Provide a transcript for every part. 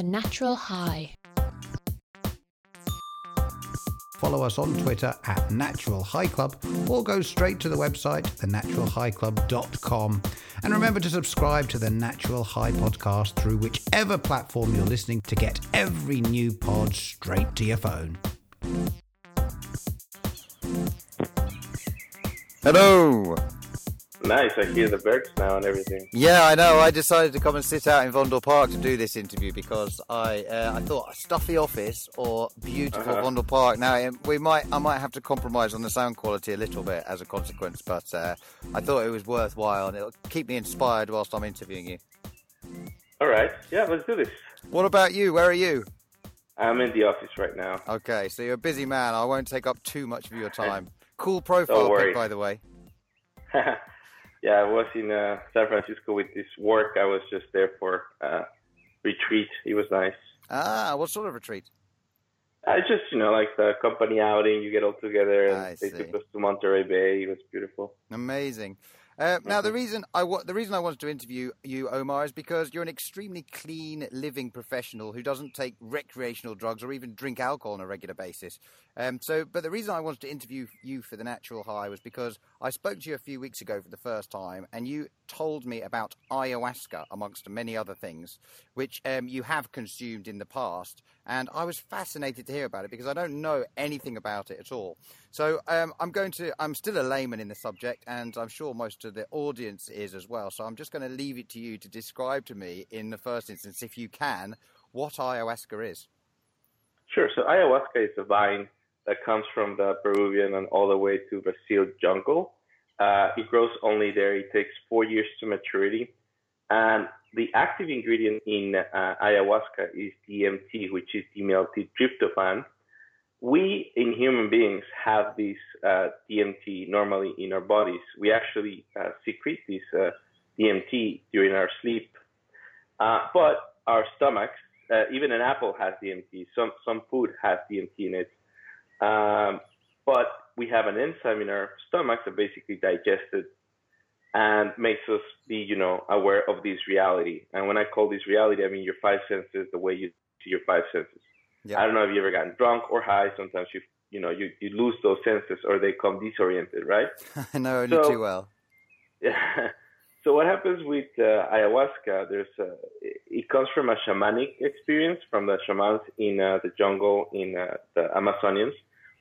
The Natural High. Follow us on Twitter at Natural High Club or go straight to the website, thenaturalhighclub.com. And remember to subscribe to the Natural High podcast through whichever platform you're listening to get every new pod straight to your phone. Hello. Nice. I hear the birds now and everything. Yeah, I know. I decided to come and sit out in Vondel Park to do this interview because I uh, I thought a stuffy office or beautiful Uh-huh. Vondel Park. Now we might I might have to compromise on the sound quality a little bit as a consequence, but uh, I thought it was worthwhile and it'll keep me inspired whilst I'm interviewing you. All right. Yeah, let's do this. What about you? Where are you? I'm in the office right now. Okay, so you're a busy man. I won't take up too much of your time. Cool profile pic, by the way. yeah, I was in uh, San Francisco with this work. I was just there for uh, retreat. It was nice. Ah, what sort of retreat? I just, you know, like the company outing. You get all together, and I they see. took us to Monterey Bay. It was beautiful. Amazing. Uh, now, the reason I wa- the reason I wanted to interview you, Omar, is because you're an extremely clean living professional who doesn't take recreational drugs or even drink alcohol on a regular basis. Um, so, but the reason I wanted to interview you for the Natural High was because I spoke to you a few weeks ago for the first time, and you told me about ayahuasca amongst many other things, which um, you have consumed in the past, and I was fascinated to hear about it because I don't know anything about it at all. So um, I'm going to. I'm still a layman in the subject, and I'm sure most of the audience is as well. So I'm just going to leave it to you to describe to me, in the first instance, if you can, what ayahuasca is. Sure. So ayahuasca is a vine that comes from the Peruvian and all the way to Brazil jungle. Uh, it grows only there. It takes four years to maturity. And the active ingredient in uh, ayahuasca is DMT, which is dimethyltryptophan. We in human beings have this uh, DMT normally in our bodies. We actually uh, secrete this uh, DMT during our sleep. Uh, but our stomachs, uh, even an apple has DMT. Some some food has DMT in it. Um, but we have an enzyme in our stomachs that basically digests it and makes us be, you know, aware of this reality. And when I call this reality, I mean your five senses, the way you see your five senses. Yeah. I don't know if you ever gotten drunk or high. Sometimes you, you know, you, you lose those senses or they come disoriented, right? I know only So- too well. Yeah. So what happens with uh, ayahuasca? There's a, it comes from a shamanic experience from the shamans in uh, the jungle in uh, the Amazonians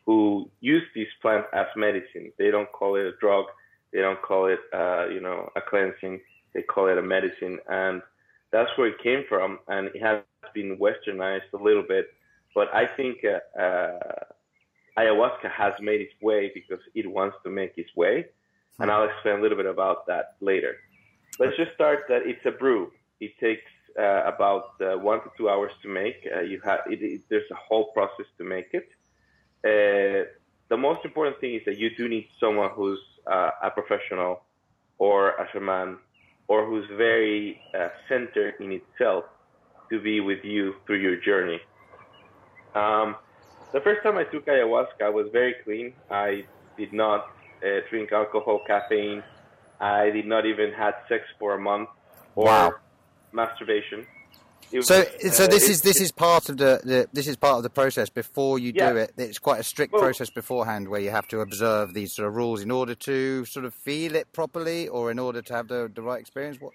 who use this plant as medicine. They don't call it a drug. They don't call it, uh, you know, a cleansing. They call it a medicine, and that's where it came from. And it has been westernized a little bit, but I think uh, uh, ayahuasca has made its way because it wants to make its way and I'll explain a little bit about that later. Let's just start that it's a brew. It takes uh, about uh, one to two hours to make. Uh, you have it, it, there's a whole process to make it. Uh, the most important thing is that you do need someone who's uh, a professional or a shaman or who's very uh, centered in itself to be with you through your journey. Um, the first time I took ayahuasca, I was very clean. I did not uh, drink alcohol, caffeine. I did not even had sex for a month or Wow. masturbation. Was, So, uh, so this it- is this is part of the, the this is part of the process before you Yeah. do it. It's quite a strict Well- process beforehand where you have to observe these sort of rules in order to sort of feel it properly, or in order to have the the right experience. What?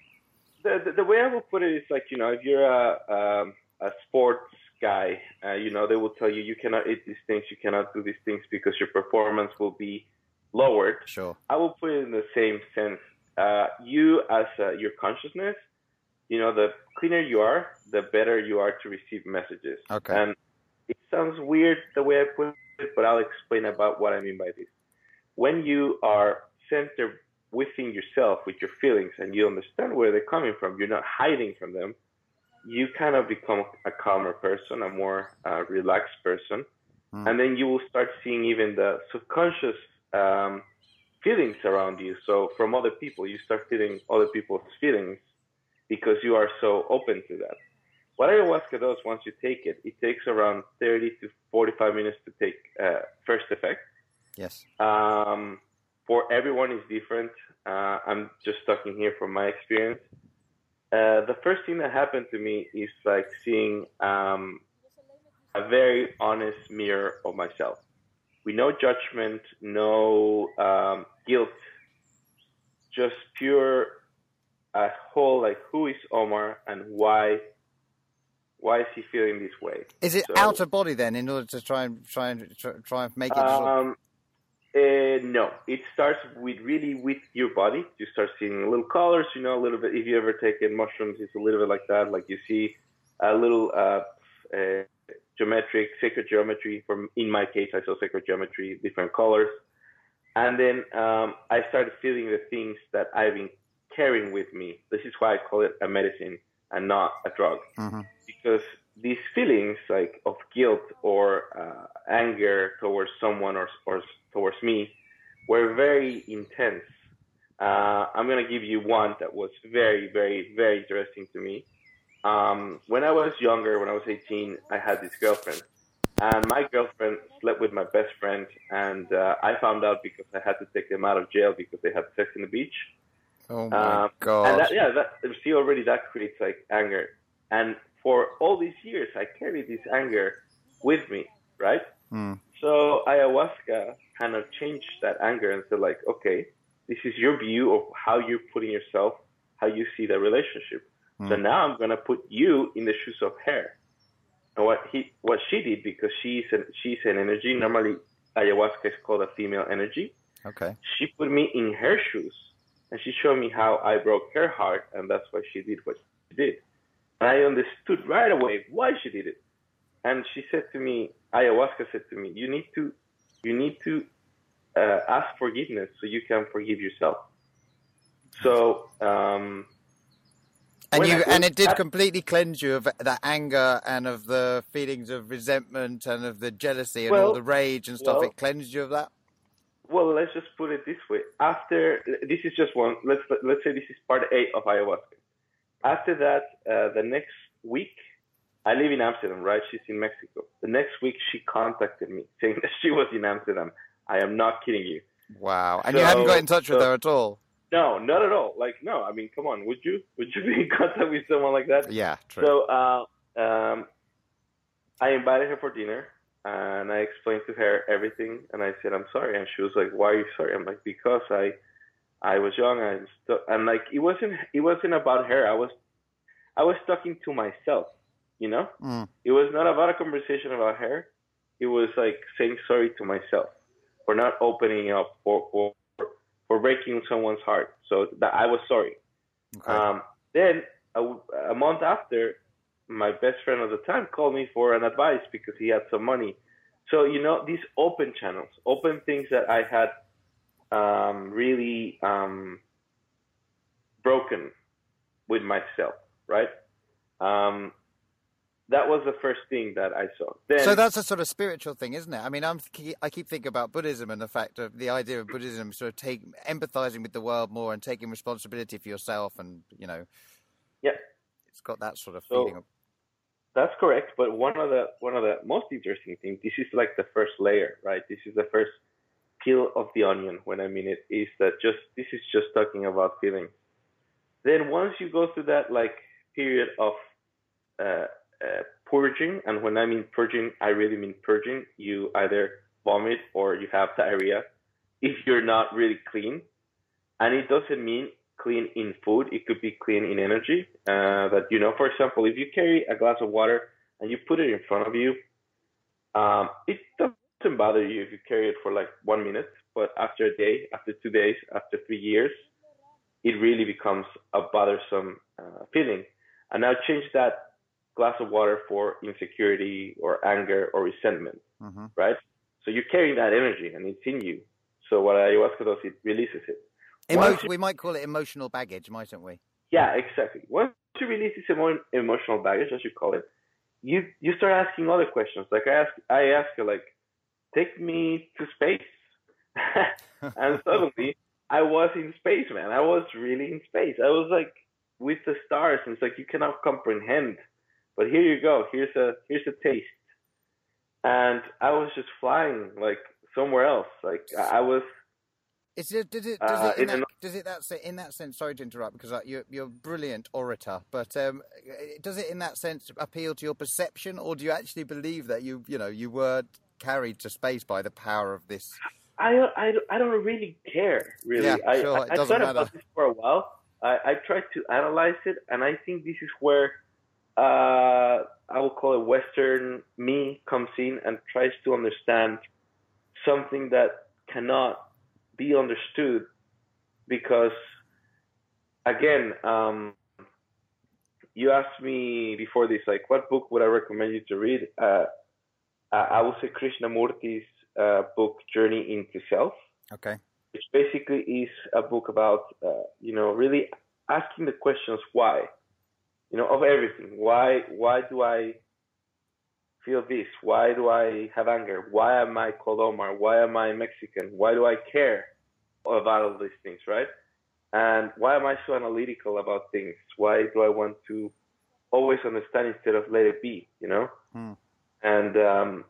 the, the, the way I will put it is like you know if you're a um, a sports guy, uh, you know they will tell you you cannot eat these things, you cannot do these things because your performance will be lowered. Sure. I will put it in the same sense. Uh, you as uh, your consciousness, you know, the cleaner you are, the better you are to receive messages. Okay. And it sounds weird the way I put it, but I'll explain about what I mean by this. When you are centered within yourself with your feelings and you understand where they're coming from, you're not hiding from them, you kind of become a calmer person, a more uh, relaxed person. Hmm. And then you will start seeing even the subconscious um, feelings around you. So from other people, you start feeling other people's feelings because you are so open to that. What ayahuasca does once you take it, it takes around 30 to 45 minutes to take uh, first effect. Yes. Um, for everyone is different. Uh, I'm just talking here from my experience. Uh, the first thing that happened to me is like seeing um, a very honest mirror of myself, with no judgment, no um, guilt, just pure a whole like who is Omar and why why is he feeling this way? Is it So- out of body then, in order to try and try and try, and make it? Um, uh, no, it starts with really with your body. You start seeing little colors, you know, a little bit. If you ever taken mushrooms, it's a little bit like that. Like you see a little uh, uh, geometric, sacred geometry. From in my case, I saw sacred geometry, different colors, and then um, I started feeling the things that I've been carrying with me. This is why I call it a medicine and not a drug Mhm. because these feelings like of guilt or uh, anger towards someone or, or towards me were very intense. Uh, I'm gonna give you one that was very, very, very interesting to me. Um, when I was younger, when I was 18, I had this girlfriend, and my girlfriend slept with my best friend, and uh, I found out because I had to take them out of jail because they had sex in the beach. Oh my Um, god! And that, yeah, that, see already that creates like anger. And for all these years, I carried this anger with me, right? Mm. So ayahuasca kind of changed that anger and said like, okay, this is your view of how you're putting yourself, how you see the relationship. So Mm. now I'm gonna put you in the shoes of her. And what he, what she did because she's an, she's an energy. Normally, ayahuasca is called a female energy Okay. she put me in her shoes and she showed me how I broke her heart and that's why she did what she did. And I understood right away why she did it. And she said to me, ayahuasca said to me, you need to, you need to uh, ask forgiveness so you can forgive yourself. So, um, And you and it did I- completely cleanse you of the anger and of the feelings of resentment and of the jealousy and all the rage and stuff. well- it cleansed you of that. Well, let's just put it this way. After this is just one. Let's let's say this is part A of ayahuasca. After that, uh, the next week, I live in Amsterdam, right? She's in Mexico. The next week, she contacted me saying that she was in Amsterdam. I am not kidding you. Wow. And you haven't got in touch with her at all. No, not at all. Like, no. I mean, come on. Would you? Would you be in contact with someone like that? Yeah. True. So uh, um, I invited her for dinner, and I explained to her everything, and I said I'm sorry, and she was like, "Why are you sorry?" I'm like, "Because I, I was young, and st- and like it wasn't it wasn't about her. I was, I was talking to myself, you know. Mm. It was not about a conversation about her. It was like saying sorry to myself for not opening up for for for breaking someone's heart. So that I was sorry. Okay. Um, then a, a month after, my best friend at the time called me for an advice because he had some money. So you know these open channels, open things that I had um, really um, broken with myself, right? Um, that was the first thing that I saw. Then, so that's a sort of spiritual thing, isn't it? I mean, I'm I keep thinking about Buddhism and the fact of the idea of Buddhism sort of take empathizing with the world more and taking responsibility for yourself, and you know, yeah, it's got that sort of feeling. Of, That's correct, but one of the one of the most interesting things. This is like the first layer, right? This is the first peel of the onion. When I mean it, is that just this is just talking about feelings. Then once you go through that like period of uh, uh, purging, and when I mean purging, I really mean purging. You either vomit or you have diarrhea if you're not really clean, and it doesn't mean clean in food. It could be clean in energy. Uh, that you know, for example, if you carry a glass of water and you put it in front of you, um, it doesn't bother you if you carry it for like one minute. But after a day, after two days, after three years, it really becomes a bothersome uh, feeling. And now change that glass of water for insecurity or anger or resentment, Mhm. right? So you're carrying that energy and it's in you. So what ayahuasca does, it releases it. Emo- you- we might call it emotional baggage, mightn't we? Yeah, exactly. Once you release this emo- emotional baggage, as you call it, you you start asking other questions. Like I ask, I ask her, like, take me to space, and suddenly I was in space, man. I was really in space. I was like with the stars, and it's like you cannot comprehend. But here you go. Here's a here's a taste, and I was just flying like somewhere else. Like I I was Is it, does it, does, uh, it in that, does it that in that sense? Sorry to interrupt, because you're you're a brilliant orator, but um, does it in that sense appeal to your perception, or do you actually believe that you you know you were carried to space by the power of this? I I, I don't really care really. Yeah, I, sure, I, I thought about this for a while. I, I tried to analyze it, and I think this is where uh, I will call it Western me comes in and tries to understand something that cannot be understood because again um, you asked me before this like what book would i recommend you to read? Uh, i would say krishnamurti's uh, book journey into self. Okay. Which basically is a book about uh, you know really asking the questions why? You know of everything. Why why do i feel this? Why do I have anger? Why am I called Omar? Why am I Mexican? Why do I care about all these things, right? And why am I so analytical about things? Why do I want to always understand instead of let it be, you know? Hmm. And um,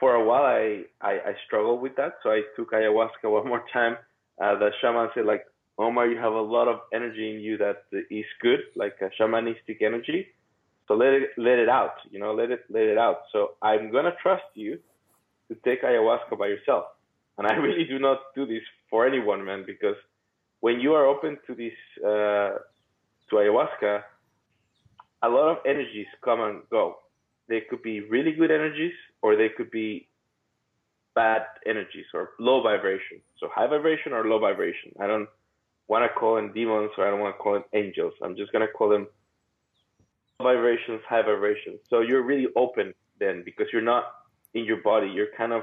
for a while, I, I, I struggled with that. So I took ayahuasca one more time. Uh, the shaman said, like, Omar, you have a lot of energy in you that is good, like a shamanistic energy so let it let it out, you know, let it let it out. So I'm gonna trust you to take ayahuasca by yourself. And I really do not do this for anyone, man, because when you are open to this uh, to ayahuasca, a lot of energies come and go. They could be really good energies, or they could be bad energies or low vibration. So high vibration or low vibration. I don't want to call them demons or I don't want to call them angels. I'm just gonna call them vibrations, high vibrations. So you're really open then because you're not in your body. You're kind of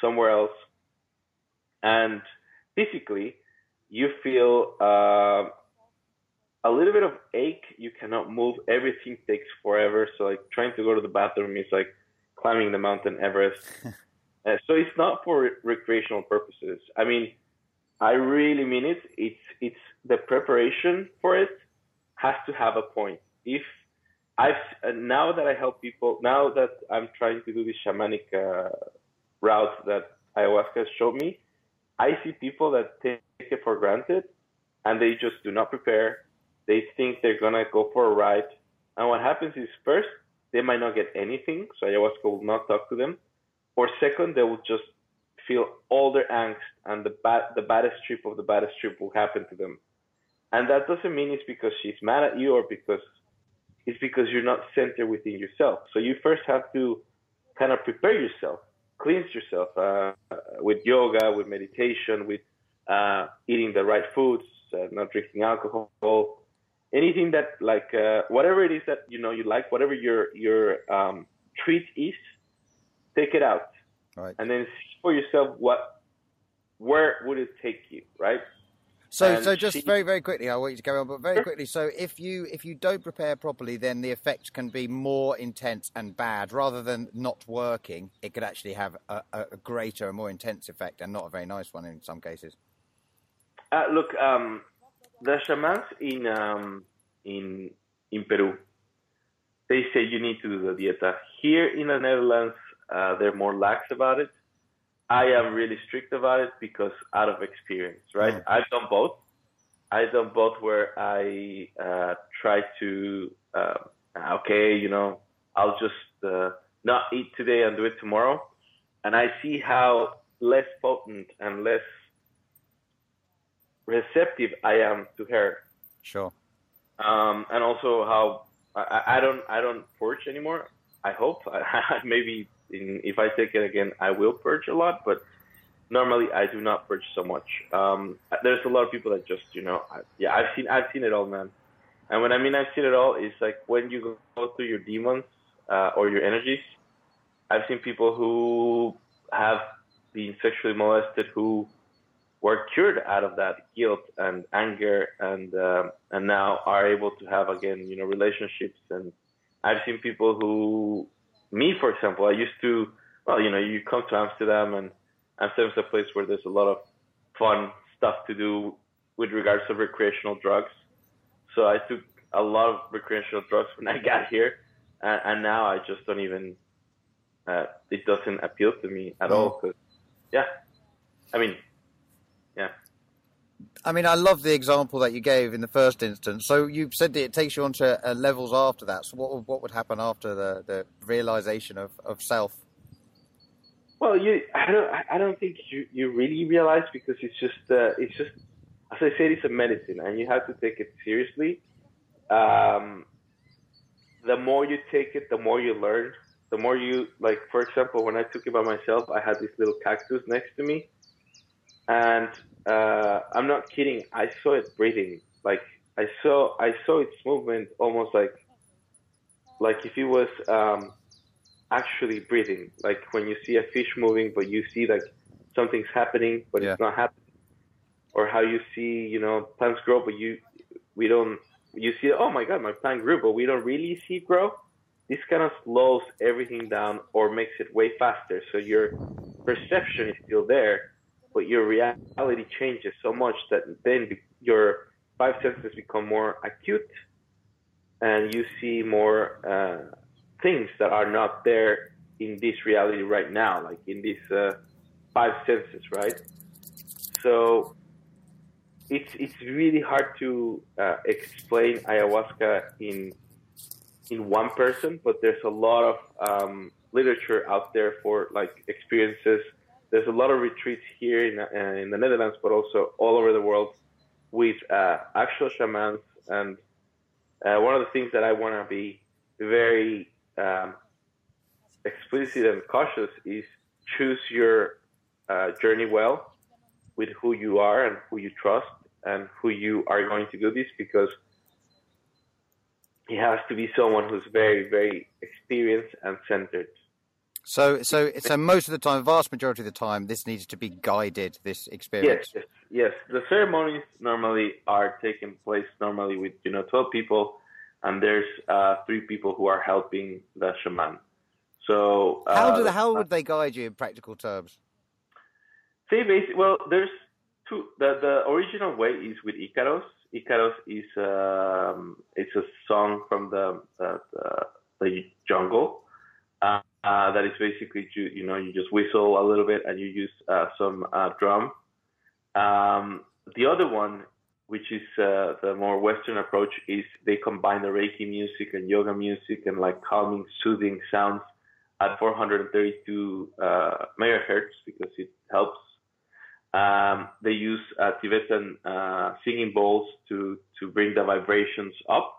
somewhere else. And physically, you feel uh, a little bit of ache. You cannot move. Everything takes forever. So like trying to go to the bathroom is like climbing the mountain Everest. uh, so it's not for recreational purposes. I mean, I really mean it. It's it's the preparation for it has to have a point. If I've uh, now that I help people, now that I'm trying to do this shamanic uh, route that ayahuasca showed me, I see people that take it for granted and they just do not prepare. They think they're gonna go for a ride, and what happens is first they might not get anything, so ayahuasca will not talk to them, or second they will just feel all their angst and the bad the baddest trip of the baddest trip will happen to them, and that doesn't mean it's because she's mad at you or because is because you're not centered within yourself. So you first have to kind of prepare yourself, cleanse yourself uh, with yoga, with meditation, with uh, eating the right foods, uh, not drinking alcohol, anything that like uh, whatever it is that you know you like, whatever your your um, treat is, take it out, right. and then see for yourself what where would it take you, right? So, so just she, very, very quickly, I want you to carry on, but very quickly. So, if you if you don't prepare properly, then the effect can be more intense and bad. Rather than not working, it could actually have a, a greater and more intense effect, and not a very nice one in some cases. Uh, look, um, the shamans in um, in in Peru, they say you need to do the dieta. Here in the Netherlands, uh, they're more lax about it. I am really strict about it because out of experience, right? Mm. I've done both. I've done both where I uh, try to, uh, okay, you know, I'll just uh, not eat today and do it tomorrow. And I see how less potent and less receptive I am to her. Sure. Um, and also how I, I don't I don't purge anymore. I hope I, maybe in, if I take it again, I will purge a lot, but normally I do not purge so much. Um, there's a lot of people that just, you know, I, yeah, I've seen, I've seen it all, man. And when I mean I've seen it all, it's like when you go through your demons uh, or your energies. I've seen people who have been sexually molested who were cured out of that guilt and anger, and uh, and now are able to have again, you know, relationships. And I've seen people who me, for example, I used to, well, you know, you come to Amsterdam and Amsterdam's a place where there's a lot of fun stuff to do with regards to recreational drugs. So I took a lot of recreational drugs when I got here, and, and now I just don't even. Uh, it doesn't appeal to me at mm. all. Cause, yeah, I mean, Yeah. I mean, I love the example that you gave in the first instance. So you said that it takes you on to uh, levels after that. So what what would happen after the, the realization of, of self? Well, you I don't I don't think you, you really realize because it's just uh, it's just as I said it's a medicine and you have to take it seriously. Um, the more you take it, the more you learn. The more you like, for example, when I took it by myself, I had this little cactus next to me, and uh, I'm not kidding. I saw it breathing. Like I saw, I saw its movement almost like, like if it was um, actually breathing. Like when you see a fish moving, but you see like something's happening, but Yeah. it's not happening. Or how you see, you know, plants grow, but you, we don't. You see, oh my God, my plant grew, but we don't really see it grow. This kind of slows everything down or makes it way faster. So your perception is still there, but your reality changes so much that then your five senses become more acute and you see more uh, things that are not there in this reality right now, like in these uh, five senses, right? So it's it's really hard to uh, explain ayahuasca in in one person, but there's a lot of um, literature out there for like experiences. There's a lot of retreats here in, uh, in the Netherlands, but also all over the world with uh, actual shamans. And uh, one of the things that I want to be very um, explicit and cautious is choose your uh, journey well with who you are and who you trust and who you are going to do this because it has to be someone who's very, very experienced and centered. So so so most of the time, vast majority of the time, this needs to be guided. This experience. Yes, yes, yes. The ceremonies normally are taking place normally with you know twelve people, and there's uh, three people who are helping the shaman. So uh, How do the, how would they guide you in practical terms? Say basically Well, there's two. The the original way is with Icaros. Icaros is um, it's a song from the the, the, the jungle. Uh, that is basically you, you know you just whistle a little bit and you use uh, some uh, drum. Um, the other one, which is uh, the more Western approach, is they combine the Reiki music and yoga music and like calming, soothing sounds at 432 uh, megahertz because it helps. Um, they use uh, Tibetan uh, singing bowls to to bring the vibrations up.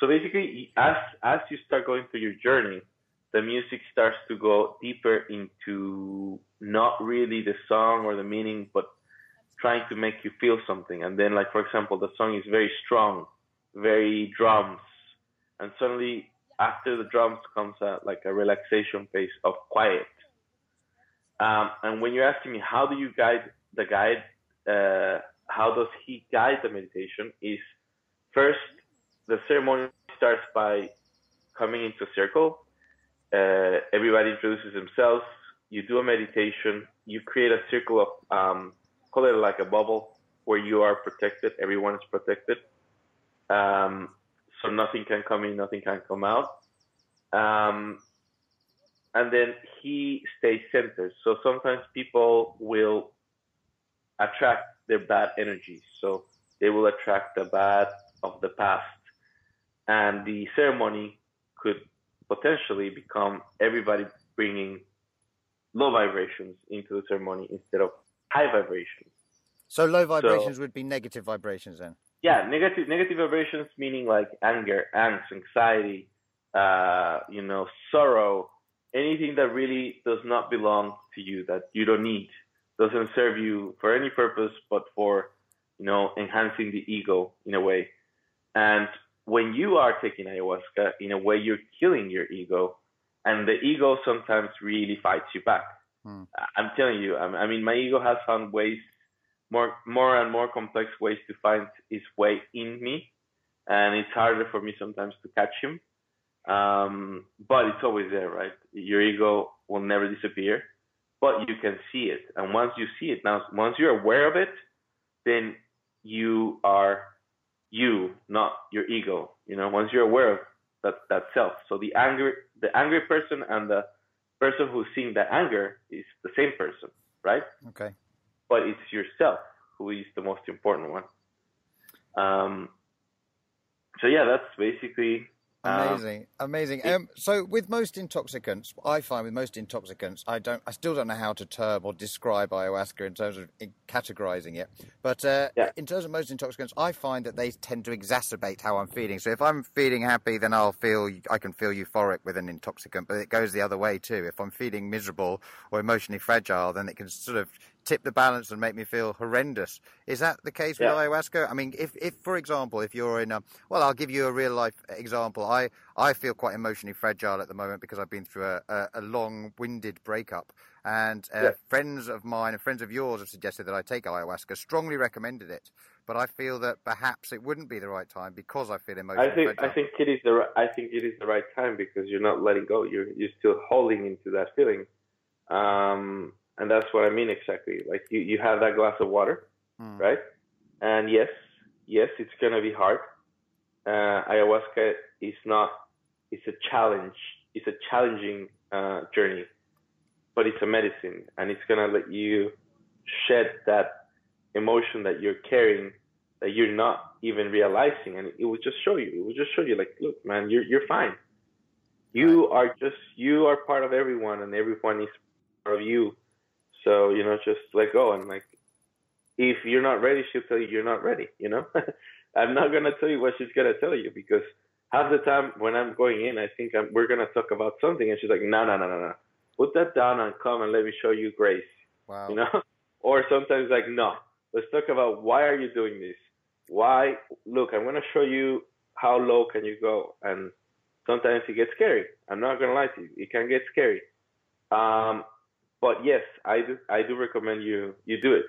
So basically, as as you start going through your journey, the music starts to go deeper into not really the song or the meaning, but trying to make you feel something. And then, like for example, the song is very strong, very drums, and suddenly after the drums comes a, like a relaxation phase of quiet. Um, and when you're asking me how do you guide the guide, uh, how does he guide the meditation? Is first the ceremony starts by coming into a circle. Uh, everybody introduces themselves. You do a meditation. You create a circle of um, call it like a bubble where you are protected. Everyone is protected. Um, so nothing can come in, nothing can come out. Um, and then he stays centered. So sometimes people will attract their bad energies. So they will attract the bad of the past. And the ceremony could potentially become everybody bringing low vibrations into the ceremony instead of high vibrations. So low vibrations would be negative vibrations then. Yeah, negative negative vibrations meaning like anger, angst, anxiety, uh, you know, sorrow, anything that really does not belong to you, that you don't need, doesn't serve you for any purpose but for, you know, enhancing the ego in a way. And when you are taking ayahuasca, in a way, you're killing your ego, and the ego sometimes really fights you back. Hmm. I'm telling you, I I mean, my ego has found ways, more, more and more complex ways to find its way in me, and it's harder for me sometimes to catch him. Um, but it's always there, right? Your ego will never disappear, but you can see it. And once you see it, now, once you're aware of it, then you are you, not your ego. You know, once you're aware of that, that self. So the angry, the angry person and the person who's seeing the anger is the same person, right? Okay. but it's yourself who is the most important one. Um, so yeah, that's basically Amazing, amazing. Um, so, with most intoxicants, I find with most intoxicants, I don't, I still don't know how to term or describe ayahuasca in terms of categorizing it. But uh, yeah. in terms of most intoxicants, I find that they tend to exacerbate how I'm feeling. So, if I'm feeling happy, then I'll feel, I can feel euphoric with an intoxicant. But it goes the other way too. If I'm feeling miserable or emotionally fragile, then it can sort of tip the balance and make me feel horrendous. Is that the case with ayahuasca? I mean, if, if, for example, if you're in a, well, I'll give you a real life example. I, I feel quite emotionally fragile at the moment because I've been through a, a, a long winded breakup. And uh, yeah. friends of mine and friends of yours have suggested that I take ayahuasca, strongly recommended it. But I feel that perhaps it wouldn't be the right time because I feel emotionally I think, fragile. I think it is the I think it is the right time because you're not letting go. You're you're still holding into that feeling. Um, and that's what I mean exactly. Like you, you have that glass of water, mm. right? And yes, yes, it's gonna be hard. Uh, ayahuasca is not. It's a challenge. It's a challenging uh, journey, but it's a medicine, and it's gonna let you shed that emotion that you're carrying that you're not even realizing, and it will just show you. It will just show you, like, look, man, you're you're fine. You right. are just you are part of everyone, and everyone is part of you so, you know, just let go and like, if you're not ready, she'll tell you you're not ready, you know? I'm not going to tell you what she's going to tell you because half the time when I'm going in, I think I'm, we're going to talk about something. And she's like, no, no, no, no, no. Put that down and come and let me show you grace. Wow. You know? or sometimes like, no, let's talk about why are you doing this? Why? Look, I'm going to show you how low can you go. And sometimes it gets scary. I'm not going to lie to you. It can get scary. Um, but yes, I do. I do recommend you you do it.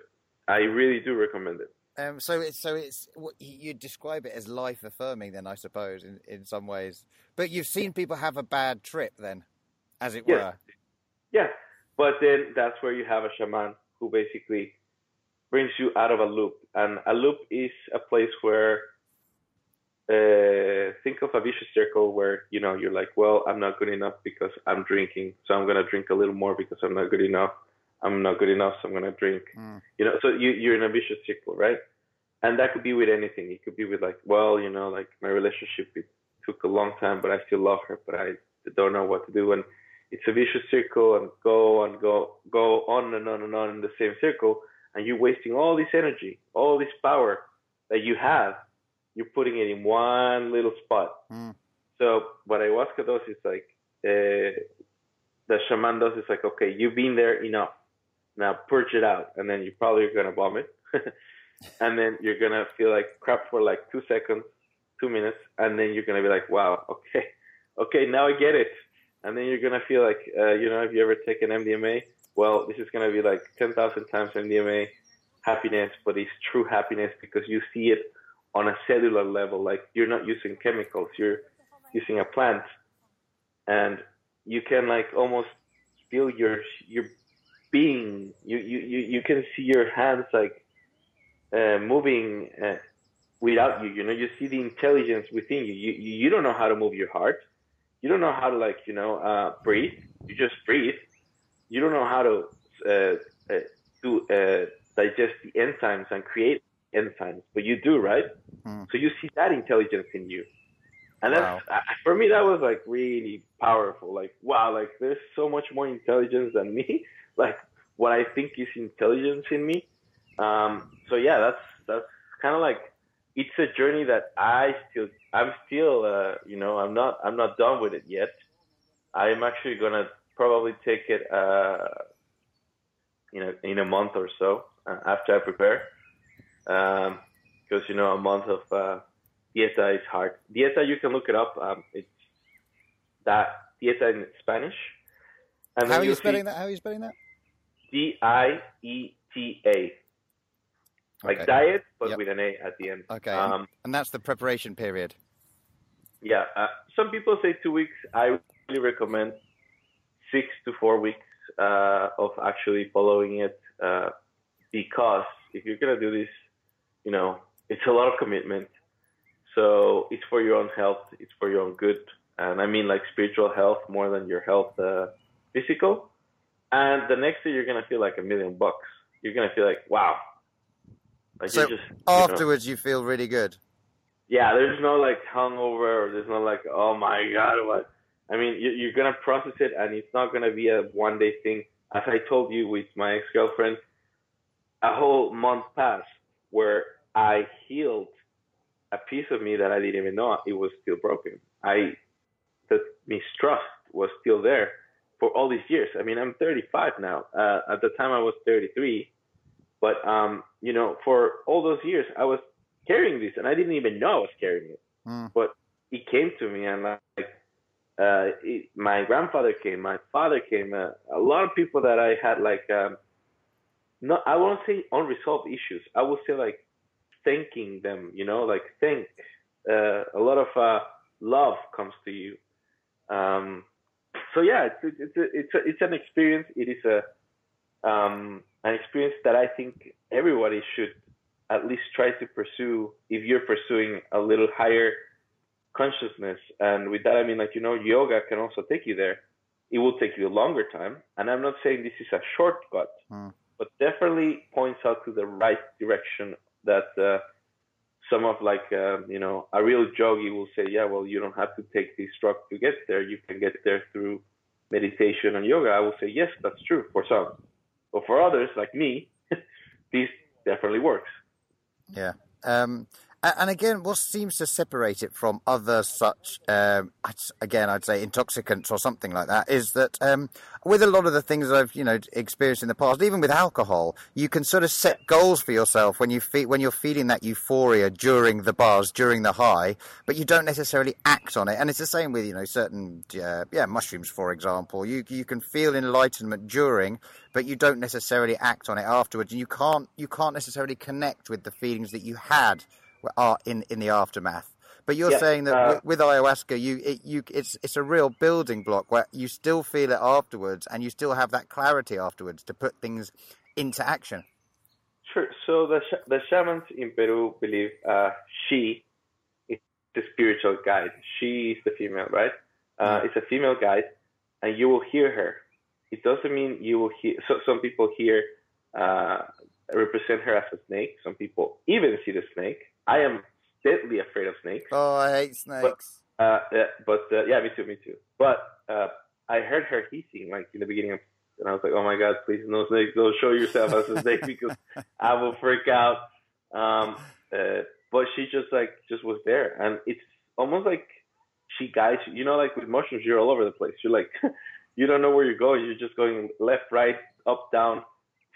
I really do recommend it. Um, so it's so it's you describe it as life affirming, then I suppose in in some ways. But you've seen people have a bad trip, then, as it yes. were. Yeah, but then that's where you have a shaman who basically brings you out of a loop, and a loop is a place where uh, think of a vicious circle where you know you're like, well, I'm not good enough because I'm drinking, so I'm gonna drink a little more because I'm not good enough. I'm not good enough, so I'm gonna drink. Mm. You know, so you you're in a vicious circle, right? And that could be with anything. It could be with like, well, you know, like my relationship it took a long time, but I still love her, but I don't know what to do. And it's a vicious circle, and go and go go on and on and on in the same circle, and you're wasting all this energy, all this power that you have you're putting it in one little spot. Mm. So what ayahuasca does is like uh, the shaman does is like, okay, you've been there enough. Now purge it out, and then you're probably are gonna vomit, and then you're gonna feel like crap for like two seconds, two minutes, and then you're gonna be like, wow, okay, okay, now I get it, and then you're gonna feel like, uh, you know, have you ever taken MDMA? Well, this is gonna be like ten thousand times MDMA happiness, but it's true happiness because you see it on a cellular level. Like you're not using chemicals, you're using a plant, and you can like almost feel your your being. You you you, you can see your hands like uh, moving uh, without you. You know, you see the intelligence within you. You you don't know how to move your heart. You don't know how to like you know uh, breathe. You just breathe. You don't know how to uh, uh, do uh, digest the enzymes and create enzymes, but you do, right? Mm. So you see that intelligence in you. And wow. for me, that was like really powerful. Like, wow, like there's so much more intelligence than me. like what I think is intelligence in me. Um, so yeah, that's, that's kind of like, it's a journey that I still, I'm still, uh, you know, I'm not, I'm not done with it yet. I'm actually going to probably take it, uh, you know, in a month or so uh, after I prepare because um, you know a month of uh, dieta is hard. Dieta, you can look it up. Um, it's that dieta in Spanish. And How are you spelling that? How are you spelling that? D I E T A. Like okay. diet, but yep. with an A at the end. Okay. Um, and that's the preparation period. Yeah. Uh, some people say two weeks. I really recommend six to four weeks uh, of actually following it uh, because if you're gonna do this you know, it's a lot of commitment. So it's for your own health, it's for your own good, and I mean like spiritual health more than your health uh, physical. And the next day you're gonna feel like a million bucks. you're gonna feel like wow. Like so just, afterwards, you, know, you feel really good. Yeah, there's no like hungover, or there's no like, oh my god, what? I mean, you, you're gonna process it, and it's not gonna be a one day thing. As I told you with my ex girlfriend, a whole month passed where I healed a piece of me that I didn't even know it was still broken. I the mistrust was still there for all these years. I mean, I'm 35 now. Uh, at the time, I was 33. But um, you know, for all those years, I was carrying this, and I didn't even know I was carrying it. Mm. But it came to me, and like, uh, it, my grandfather came, my father came, uh, a lot of people that I had like, um, not I won't say unresolved issues. I would say like thanking them, you know, like thank. Uh, a lot of uh, love comes to you. Um, so yeah, it's it's a, it's a, it's an experience. It is a um, an experience that I think everybody should at least try to pursue if you're pursuing a little higher consciousness. And with that, I mean like you know, yoga can also take you there. It will take you a longer time, and I'm not saying this is a shortcut, mm. but definitely points out to the right direction that. Uh, some of like uh, you know a real yogi will say, yeah, well, you don't have to take this drug to get there. You can get there through meditation and yoga. I will say, yes, that's true for some, but for others like me, this definitely works. Yeah. Um, and again, what seems to separate it from other such, um, again, I'd say intoxicants or something like that, is that um, with a lot of the things I've you know experienced in the past, even with alcohol, you can sort of set goals for yourself when you fe- when you're feeling that euphoria during the bars, during the high, but you don't necessarily act on it. And it's the same with you know certain uh, yeah mushrooms, for example. You you can feel enlightenment during, but you don't necessarily act on it afterwards, and you can't you can't necessarily connect with the feelings that you had are in in the aftermath. But you're yeah, saying that uh, with, with, ayahuasca, you it, you it's it's a real building block where you still feel it afterwards, and you still have that clarity afterwards to put things into action. Sure. So the the shamans in Peru believe uh, she is the spiritual guide. She is the female, right? Uh, mm. it's a female guide, and you will hear her. It doesn't mean you will hear. So some people hear uh, represent her as a snake. Some people even see the snake. I am deadly afraid of snakes. Oh, I hate snakes. But, uh, but uh, yeah, me too, me too. But uh, I heard her hissing like in the beginning of, and I was like, oh my god, please no snakes! Don't show yourself as a snake because I will freak out. Um, uh, but she just like just was there, and it's almost like she guides you. You know, like with mushrooms, you're all over the place. You're like, you don't know where you're going. You're just going left, right, up, down,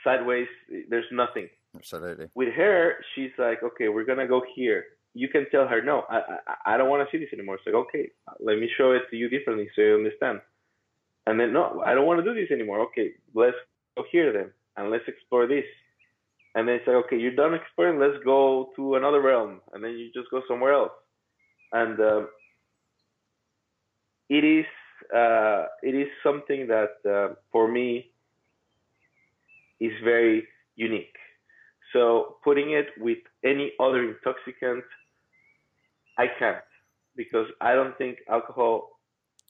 sideways. There's nothing. Absolutely. With her, she's like, okay, we're gonna go here. You can tell her, no, I I, I don't want to see this anymore. It's like, okay, let me show it to you differently so you understand. And then, no, I don't want to do this anymore. Okay, let's go here then, and let's explore this. And then it's like, okay, you're done exploring. Let's go to another realm, and then you just go somewhere else. And um, it is uh, it is something that uh, for me is very unique so putting it with any other intoxicant, I can't because I don't think alcohol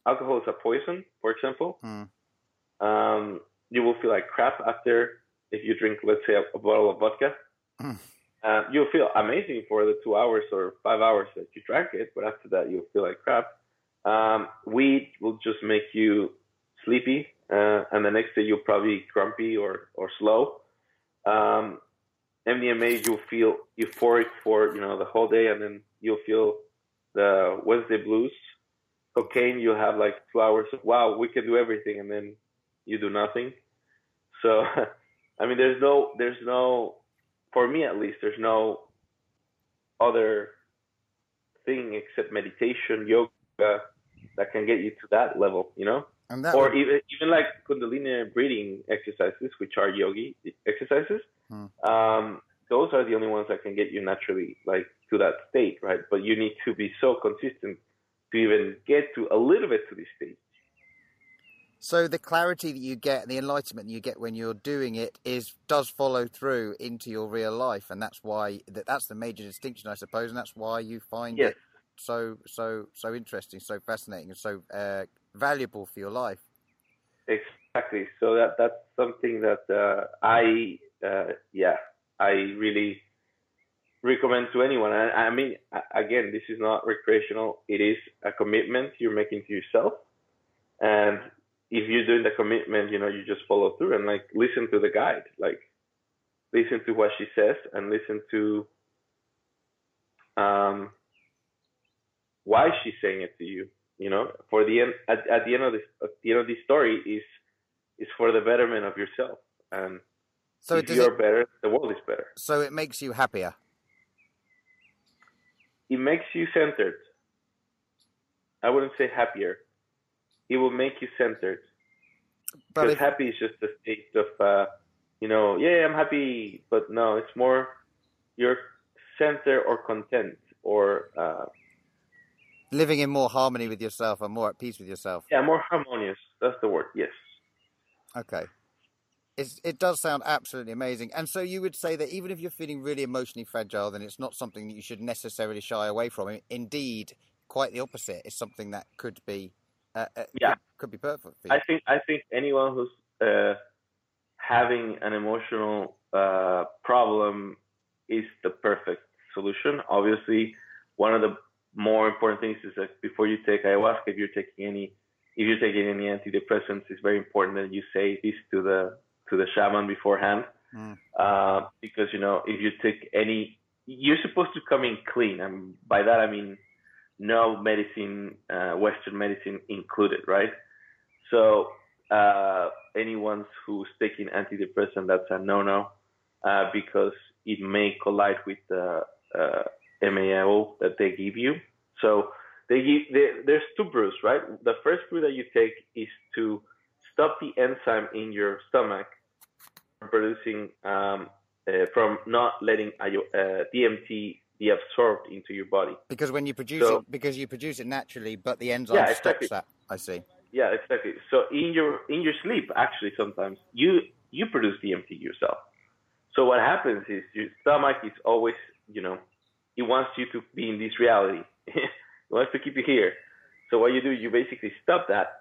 alcohol is a poison. For example, mm. um, you will feel like crap after if you drink, let's say, a, a bottle of vodka. Mm. Uh, you'll feel amazing for the two hours or five hours that you drank it, but after that you'll feel like crap. Um, weed will just make you sleepy, uh, and the next day you'll probably grumpy or or slow. Um, MDMA, you'll feel euphoric for you know the whole day, and then you'll feel the Wednesday blues. Cocaine, you'll have like two hours of wow, we can do everything, and then you do nothing. So, I mean, there's no, there's no, for me at least, there's no other thing except meditation, yoga that can get you to that level, you know? or would... even even like Kundalini breathing exercises, which are yogi exercises. Hmm. Um, those are the only ones that can get you naturally like to that state, right? But you need to be so consistent to even get to a little bit to this state. So the clarity that you get and the enlightenment you get when you're doing it is does follow through into your real life, and that's why that, that's the major distinction, I suppose, and that's why you find yes. it so so so interesting, so fascinating, and so uh, valuable for your life. Exactly. So that that's something that uh, I uh, yeah, I really recommend to anyone. I, I mean, again, this is not recreational. It is a commitment you're making to yourself, and if you're doing the commitment, you know, you just follow through and like listen to the guide, like listen to what she says and listen to um, why she's saying it to you. You know, for the end, at, at the end of this, at the end of this story is is for the betterment of yourself, and so if you're it, better, the world is better. So it makes you happier. It makes you centered. I wouldn't say happier. It will make you centered. But because if, happy is just a state of, uh, you know, yeah, I'm happy, but no, it's more you're center or content or uh, living in more harmony with yourself and more at peace with yourself. Yeah, more harmonious. That's the word. Yes. Okay. It's, it does sound absolutely amazing. And so you would say that even if you're feeling really emotionally fragile, then it's not something that you should necessarily shy away from. Indeed, quite the opposite. It's something that could be uh, uh, yeah could, could, be perfect. I think I think anyone who's uh, having an emotional uh, problem is the perfect solution. Obviously, one of the more important things is that before you take ayahuasca, if you're taking any if you're taking any antidepressants, it's very important that you say this to the to the shaman beforehand, mm. uh, because you know if you take any, you're supposed to come in clean, and by that I mean no medicine, uh, Western medicine included, right? So uh, anyone who's taking antidepressant, that's a no-no, uh, because it may collide with the uh, MAO that they give you. So they give they, there's two brews, right? The first brew that you take is to stop the enzyme in your stomach producing um, uh, from not letting uh, DMT be absorbed into your body. Because when you produce so, it, because you produce it naturally, but the enzyme yeah, exactly. stops that. I see. Yeah, exactly. So in your in your sleep, actually, sometimes you you produce DMT yourself. So what happens is your stomach is always, you know, it wants you to be in this reality. it wants to keep you here. So what you do, you basically stop that.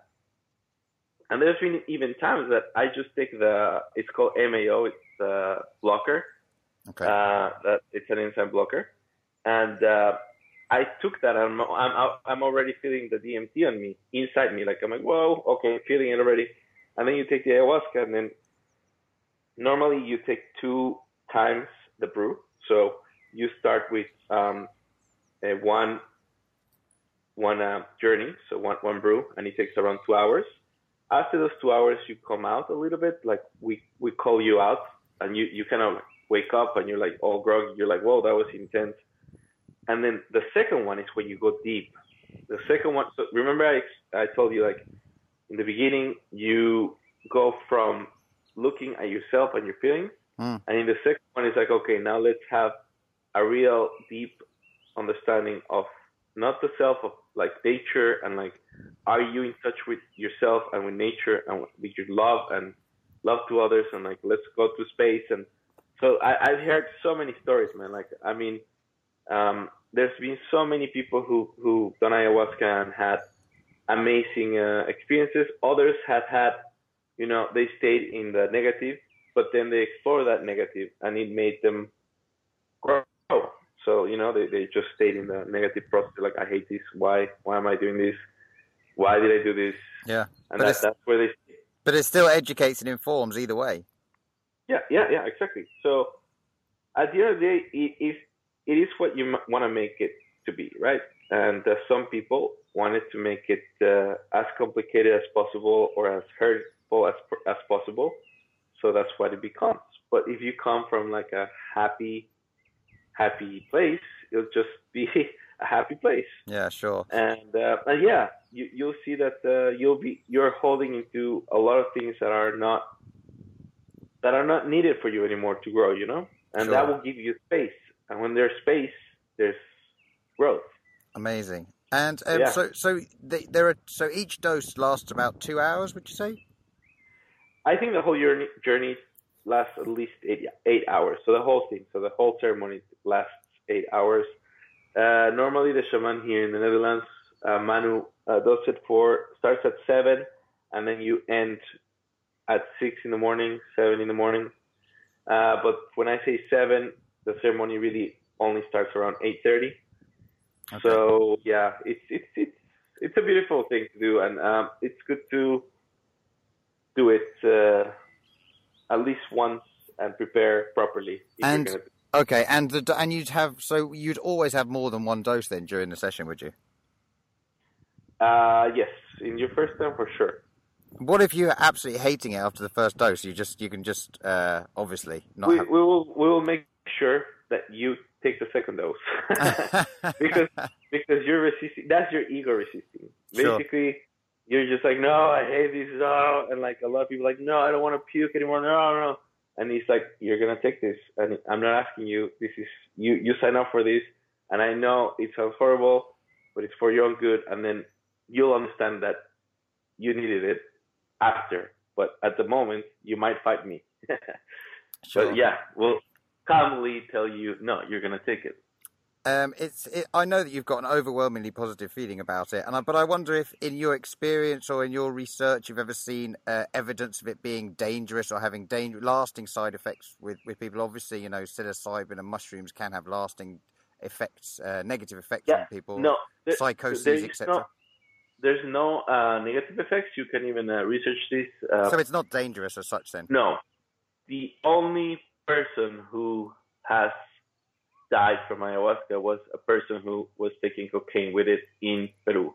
And there's been even times that I just take the, it's called MAO, it's a blocker. Okay. Uh, that it's an enzyme blocker. And uh, I took that. I'm, I'm, I'm already feeling the DMT on me, inside me. Like, I'm like, whoa, okay, feeling it already. And then you take the ayahuasca, and then normally you take two times the brew. So you start with um, a one one uh, journey, so one one brew, and it takes around two hours. After those two hours, you come out a little bit, like we we call you out, and you you kind of wake up and you're like all groggy. You're like, whoa, that was intense. And then the second one is when you go deep. The second one, so remember I I told you like in the beginning you go from looking at yourself and your feelings, mm. and in the second one it's like okay now let's have a real deep understanding of not the self of like nature and like are you in touch with yourself and with nature and with your love and love to others and like let's go to space and so I, I've heard so many stories, man. Like I mean, um, there's been so many people who who done ayahuasca and had amazing uh, experiences. Others have had, you know, they stayed in the negative, but then they explored that negative and it made them grow so you know, they, they just stayed in the negative process. Like, I hate this. Why? Why am I doing this? Why did I do this? Yeah, and that, that's where they. But it still educates and informs either way. Yeah, yeah, yeah, exactly. So at the end of the day, it is it is what you want to make it to be, right? And uh, some people wanted to make it uh, as complicated as possible or as hurtful as as possible. So that's what it becomes. But if you come from like a happy happy place, it'll just be a happy place. Yeah, sure. And uh, and yeah, you, you'll see that uh, you'll be you're holding into a lot of things that are not that are not needed for you anymore to grow. You know, and sure. that will give you space. And when there's space, there's growth. Amazing. And um, yeah. so so they, there are so each dose lasts about two hours. Would you say? I think the whole journey journey lasts at least eight, eight hours. So the whole thing, so the whole ceremony lasts eight hours. Uh, normally, the shaman here in the Netherlands, uh, Manu, uh, does it for starts at seven, and then you end at six in the morning, seven in the morning. Uh, but when I say seven, the ceremony really only starts around eight thirty. Okay. So yeah, it's it's it's it's a beautiful thing to do, and um, it's good to do it uh, at least once and prepare properly. And okay, and the and you'd have so you'd always have more than one dose then during the session, would you? Uh, yes, in your first time for sure. What if you're absolutely hating it after the first dose? You just you can just uh, obviously not. We, have... we will we will make sure that you take the second dose because because you're resisting. That's your ego resisting. Basically, sure. you're just like, no, I hate this, oh, and like a lot of people like, no, I don't want to puke anymore. No, no. And he's like, you're gonna take this, and I'm not asking you. This is you. You sign up for this, and I know it sounds horrible, but it's for your own good. And then you'll understand that you needed it after, but at the moment you might fight me. sure. But yeah, we'll calmly tell you no, you're gonna take it. Um, it's. It, I know that you've got an overwhelmingly positive feeling about it, and I, but I wonder if, in your experience or in your research, you've ever seen uh, evidence of it being dangerous or having danger, lasting side effects with, with people. Obviously, you know, psilocybin and mushrooms can have lasting effects, uh, negative effects yeah, on people, no, there, psychosis, etc there's no uh, negative effects. You can even uh, research this. Uh, so it's not dangerous as such, then? No. The only person who has died from ayahuasca was a person who was taking cocaine with it in Peru.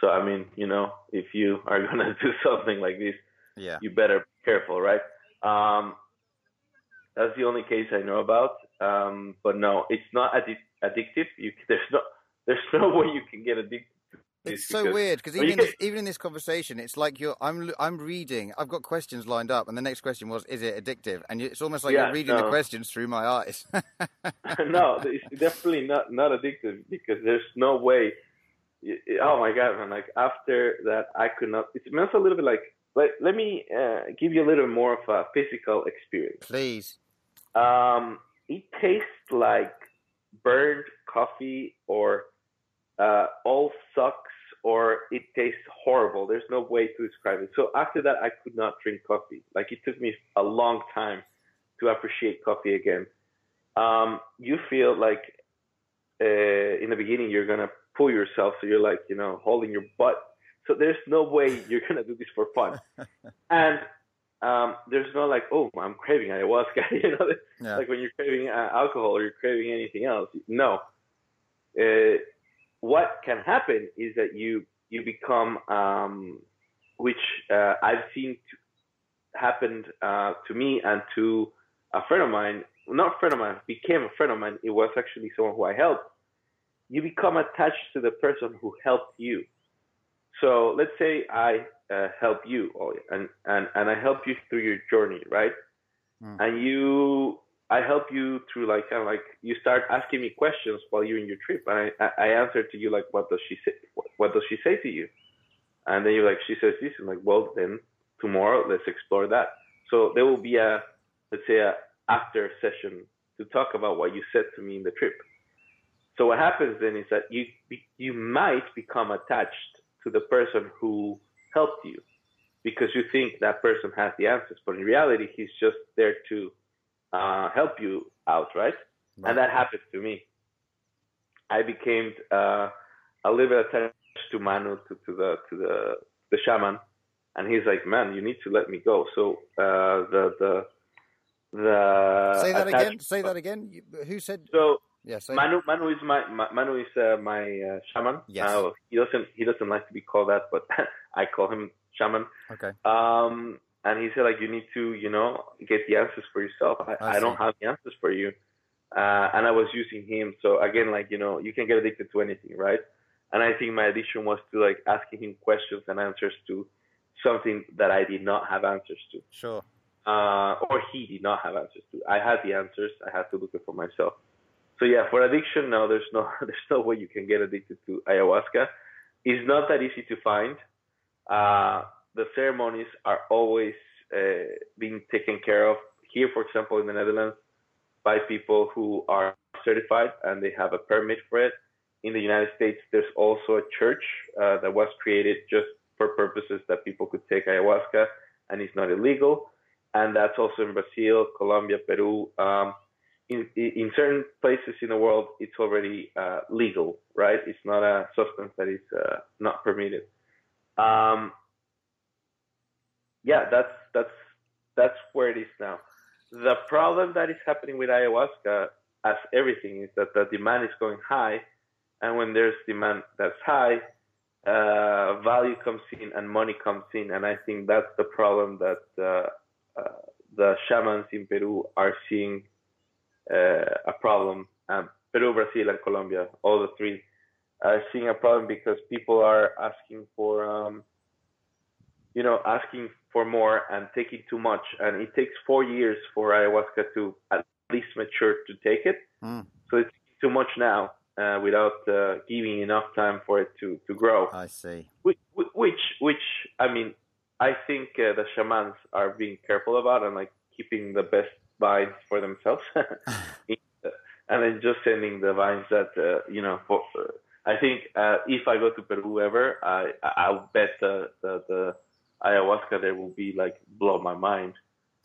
So I mean, you know, if you are gonna do something like this, yeah, you better be careful, right? Um, that's the only case I know about. Um, but no, it's not addi- addictive. You, there's no there's no way you can get addicted it's so weird because even in this, even in this conversation, it's like you're I'm I'm reading. I've got questions lined up, and the next question was, "Is it addictive?" And it's almost like yeah, you're reading no. the questions through my eyes. no, it's definitely not not addictive because there's no way. Oh my god, man! Like after that, I could not. It smells a little bit like. Let Let me uh, give you a little more of a physical experience, please. Um, it tastes like burned coffee or uh, all sucks or it tastes horrible. There's no way to describe it. So after that, I could not drink coffee. Like it took me a long time to appreciate coffee again. Um, you feel like uh, in the beginning you're gonna pull yourself, so you're like you know holding your butt. So there's no way you're gonna do this for fun. and um, there's no like, oh, I'm craving ayahuasca. you know, yeah. like when you're craving uh, alcohol or you're craving anything else. No. Uh, what can happen is that you you become, um, which uh, I've seen happened uh, to me and to a friend of mine, not a friend of mine, became a friend of mine. It was actually someone who I helped. You become attached to the person who helped you. So let's say I uh, help you, and, and, and I help you through your journey, right? Mm. And you I help you through like kind of like you start asking me questions while you're in your trip, and I I answer to you like what does she say what does she say to you, and then you're like she says this, and like well then tomorrow let's explore that. So there will be a let's say a after session to talk about what you said to me in the trip. So what happens then is that you you might become attached to the person who helped you because you think that person has the answers, but in reality he's just there to uh, help you out, right? right? And that happened to me. I became uh, a little bit attached to Manu, to, to the to the the shaman, and he's like, "Man, you need to let me go." So uh, the the the say that again. Say that again. Who said? So yeah, Manu Manu is my, my Manu is uh, my uh, shaman. Yes. Uh, he doesn't he doesn't like to be called that, but I call him shaman. Okay. Um, and he said like you need to you know get the answers for yourself. I, I, I don't have the answers for you. Uh, and i was using him. So again like you know you can get addicted to anything right? And i think my addiction was to like asking him questions and answers to something that i did not have answers to. Sure. Uh, or he did not have answers to. I had the answers. I had to look it for myself. So yeah for addiction no there's no there's no way you can get addicted to ayahuasca. It's not that easy to find. Uh, the ceremonies are always uh, being taken care of here, for example, in the Netherlands, by people who are certified and they have a permit for it. In the United States, there's also a church uh, that was created just for purposes that people could take ayahuasca and it's not illegal. and that's also in Brazil, Colombia, Peru. Um, in, in certain places in the world, it's already uh, legal, right? It's not a substance that is uh, not permitted. Um, yeah, that's that's that's where it is now. The problem that is happening with ayahuasca, as everything, is that the demand is going high, and when there's demand that's high, uh, value comes in and money comes in, and I think that's the problem that uh, uh, the shamans in Peru are seeing uh, a problem. Um, Peru, Brazil, and Colombia, all the three, are seeing a problem because people are asking for, um, you know, asking for more and taking too much, and it takes four years for ayahuasca to at least mature to take it. Mm. So it's too much now. Uh, without uh, giving enough time for it to, to grow. I see. Which, which, which I mean, I think uh, the shamans are being careful about and like keeping the best vines for themselves, and then just sending the vines that uh, you know. For, uh, I think uh, if I go to Peru ever, I I'll bet the, the the ayahuasca there will be like blow my mind.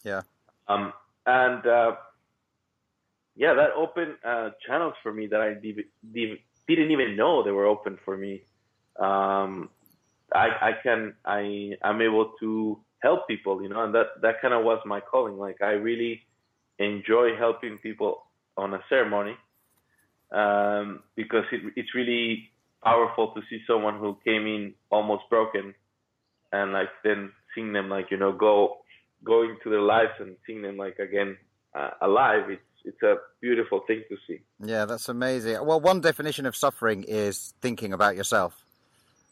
Yeah. Um and uh, yeah, that opened uh, channels for me that I didn't even know they were open for me. Um, I, I can I I'm able to help people, you know, and that that kind of was my calling. Like I really enjoy helping people on a ceremony um, because it, it's really powerful to see someone who came in almost broken and like then seeing them like you know go going to their lives and seeing them like again uh, alive. It's it's a beautiful thing to see. Yeah, that's amazing. Well, one definition of suffering is thinking about yourself.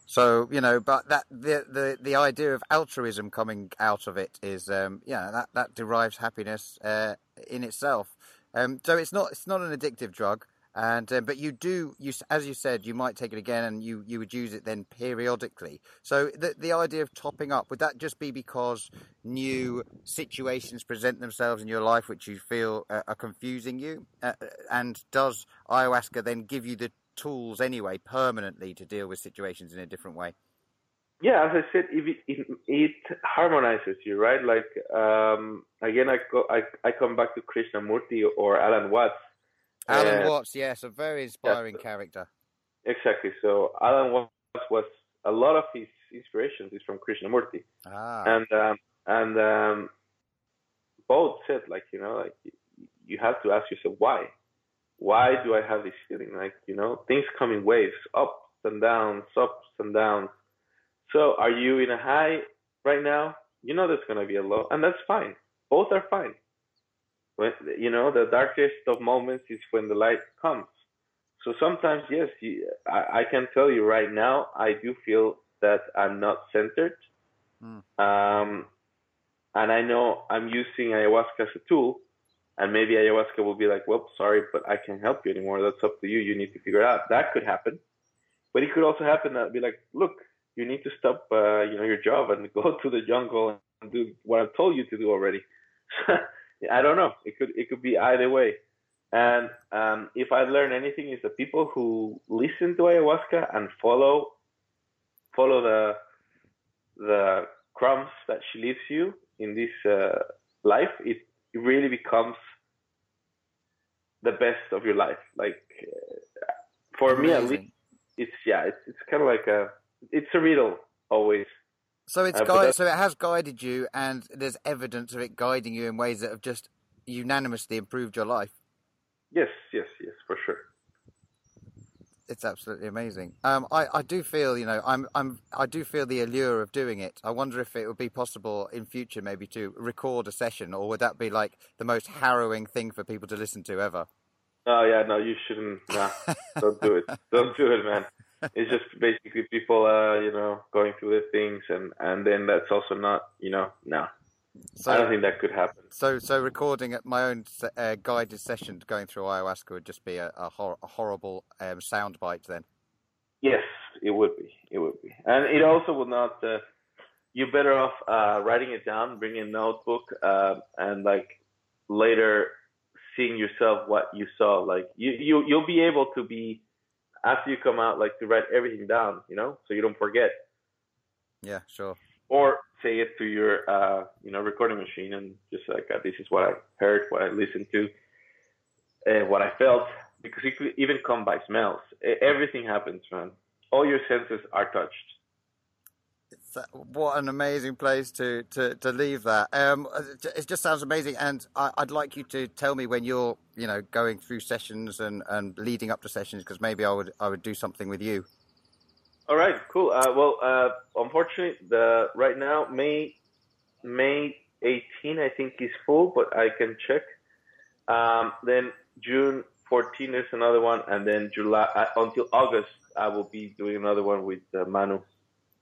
So you know, but that the the the idea of altruism coming out of it is, um, yeah, that that derives happiness uh, in itself. Um, so it's not it's not an addictive drug, and uh, but you do you as you said you might take it again, and you you would use it then periodically. So the the idea of topping up would that just be because new situations present themselves in your life which you feel uh, are confusing you, uh, and does ayahuasca then give you the tools anyway permanently to deal with situations in a different way. Yeah, as I said, it, it, it harmonizes you, right? Like um, again, I, go, I I come back to Krishnamurti or Alan Watts. Alan uh, Watts, yes, a very inspiring yeah, character. Exactly. So Alan Watts was a lot of his inspirations is from Krishnamurti, ah. and um, and um, both said like you know like you have to ask yourself why why do I have this feeling? Like, you know, things come in waves, ups and downs, ups and downs. So are you in a high right now? You know there's going to be a low, and that's fine. Both are fine. When, you know, the darkest of moments is when the light comes. So sometimes, yes, you, I, I, can tell you right now, I do feel that I'm not centered. Mm. Um, and I know I'm using ayahuasca as a tool, and maybe ayahuasca will be like, well, sorry, but I can't help you anymore. That's up to you. You need to figure it out. That could happen. But it could also happen that be like, look, you need to stop, uh, you know, your job and go to the jungle and do what I've told you to do already. I don't know. It could it could be either way. And um, if I learn anything, is the people who listen to ayahuasca and follow follow the the crumbs that she leaves you in this uh, life, it it really becomes the best of your life. Like uh, for Amazing. me at least, it's yeah, it's it's kind of like a it's a riddle always. So it's uh, guide, so it has guided you, and there's evidence of it guiding you in ways that have just unanimously improved your life. Yes, yes, yes, for sure it's absolutely amazing. Um, I, I do feel, you know, I'm, I'm, I do feel the allure of doing it. I wonder if it would be possible in future, maybe to record a session, or would that be like the most harrowing thing for people to listen to ever? Oh yeah, no, you shouldn't. Nah, don't do it. Don't do it, man. It's just basically people, uh, you know, going through the things, and and then that's also not, you know, no. So, I don't think that could happen. So, so recording at my own uh, guided session going through ayahuasca would just be a, a, hor- a horrible um, soundbite then. Yes, it would be. It would be, and it also would not. Uh, you're better off uh, writing it down, bringing a notebook, uh, and like later seeing yourself what you saw. Like you, you, you'll be able to be after you come out, like to write everything down, you know, so you don't forget. Yeah, sure. or say it to your uh, you know recording machine and just like uh, this is what I heard, what I listened to, uh, what I felt. Because it could even come by smells. Everything happens, man. All your senses are touched. What an amazing place to, to, to leave that. Um, it just sounds amazing, and I, would like you to tell me when you're, you know, going through sessions and, and leading up to sessions, because maybe I would I would do something with you. All right, cool. Uh, well, uh, unfortunately, the right now May May 18, I think, is full, but I can check. Um, then June 14 is another one, and then July uh, until August, I will be doing another one with uh, Manu.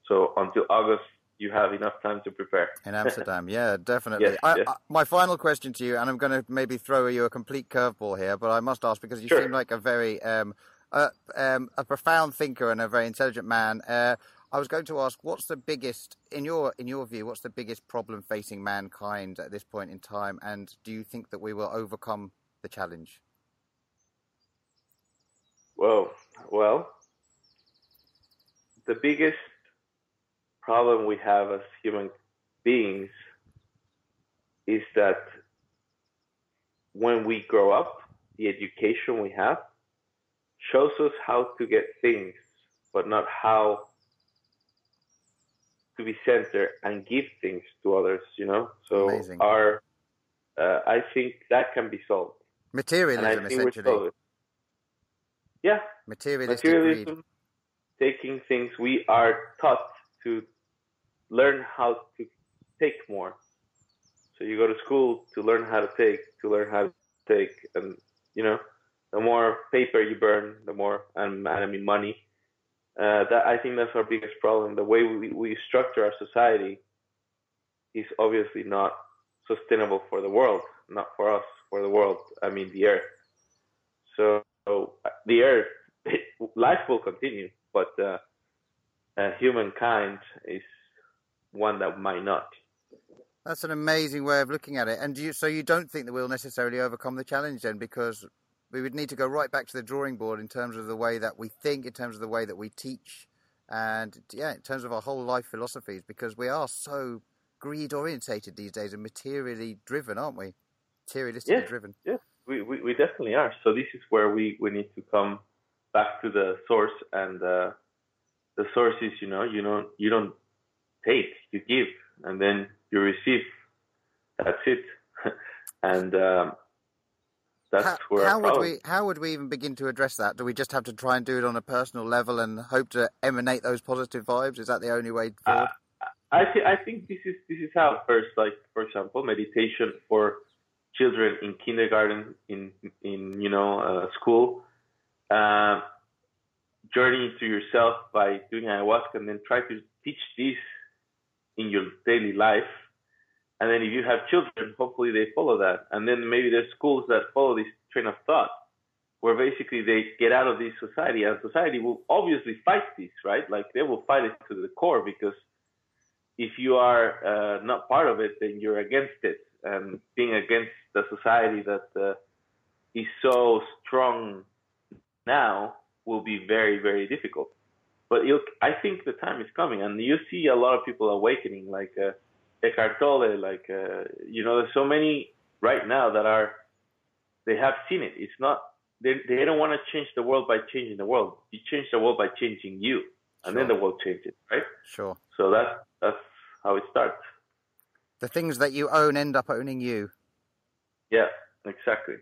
So until August, you have enough time to prepare. In Amsterdam, yeah, definitely. yes, I, yes. I, my final question to you, and I'm going to maybe throw you a complete curveball here, but I must ask because you sure. seem like a very um, uh, um, a profound thinker and a very intelligent man. Uh, I was going to ask, what's the biggest, in your in your view, what's the biggest problem facing mankind at this point in time, and do you think that we will overcome the challenge? Well, well, the biggest problem we have as human beings is that when we grow up, the education we have shows us how to get things, but not how to be centered and give things to others, you know? So Amazing. our, uh, I think that can be solved. Materialism, essentially. Yeah. Materialism. Greed. Taking things we are taught to learn how to take more. So you go to school to learn how to take, to learn how to take, and you know, the more paper you burn, the more, and, I mean money. Uh, that I think that's our biggest problem. The way we, we structure our society is obviously not sustainable for the world, not for us, for the world. I mean the earth. So, so the earth, life will continue, but uh, uh, humankind is one that might not. That's an amazing way of looking at it. And you, so you don't think that we'll necessarily overcome the challenge then, because we would need to go right back to the drawing board in terms of the way that we think, in terms of the way that we teach, and yeah, in terms of our whole life philosophies, because we are so greed orientated these days and materially driven, aren't we? Materialistically yes, driven. Yes, we, we, we, definitely are. So this is where we, we need to come back to the source, and uh, the source is, you know, you don't you don't take, you give, and then you receive. That's it. and um, that's how, where how would we how would we even begin to address that? Do we just have to try and do it on a personal level and hope to emanate those positive vibes? Is that the only way forward? Uh, I th- I think this is this is how first like for example meditation for children in kindergarten in in you know uh, school uh, journey to yourself by doing ayahuasca and then try to teach this in your daily life and then if you have children, hopefully they follow that. And then maybe there's schools that follow this train of thought, where basically they get out of this society, and society will obviously fight this, right? Like they will fight it to the core because if you are uh, not part of it, then you're against it. And being against the society that uh, is so strong now will be very, very difficult. But I think the time is coming, and you see a lot of people awakening, like. Uh, Eckhart Tolle, like uh, you know, there's so many right now that are they have seen it. It's not they they don't want to change the world by changing the world. You change the world by changing you, and sure. then the world changes, right? Sure. So that's that's how it starts. The things that you own end up owning you. Yeah, exactly.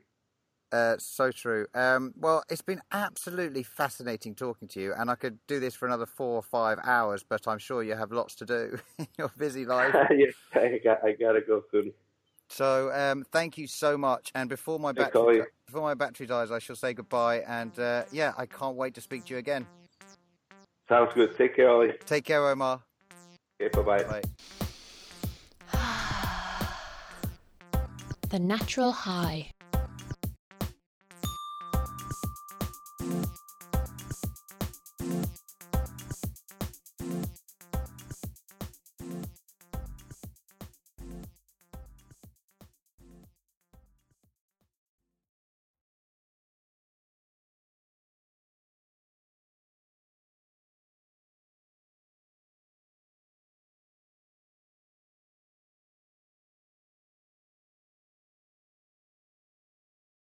Uh, so true. Um, well, it's been absolutely fascinating talking to you, and I could do this for another four or five hours, but I'm sure you have lots to do in your busy life. yes, I got, I got to go soon. So, um, thank you so much. And before my battery before my battery dies, I shall say goodbye. And uh, yeah, I can't wait to speak to you again. Sounds good. Take care, Ollie. Take care, Omar. Okay, bye bye. the natural high.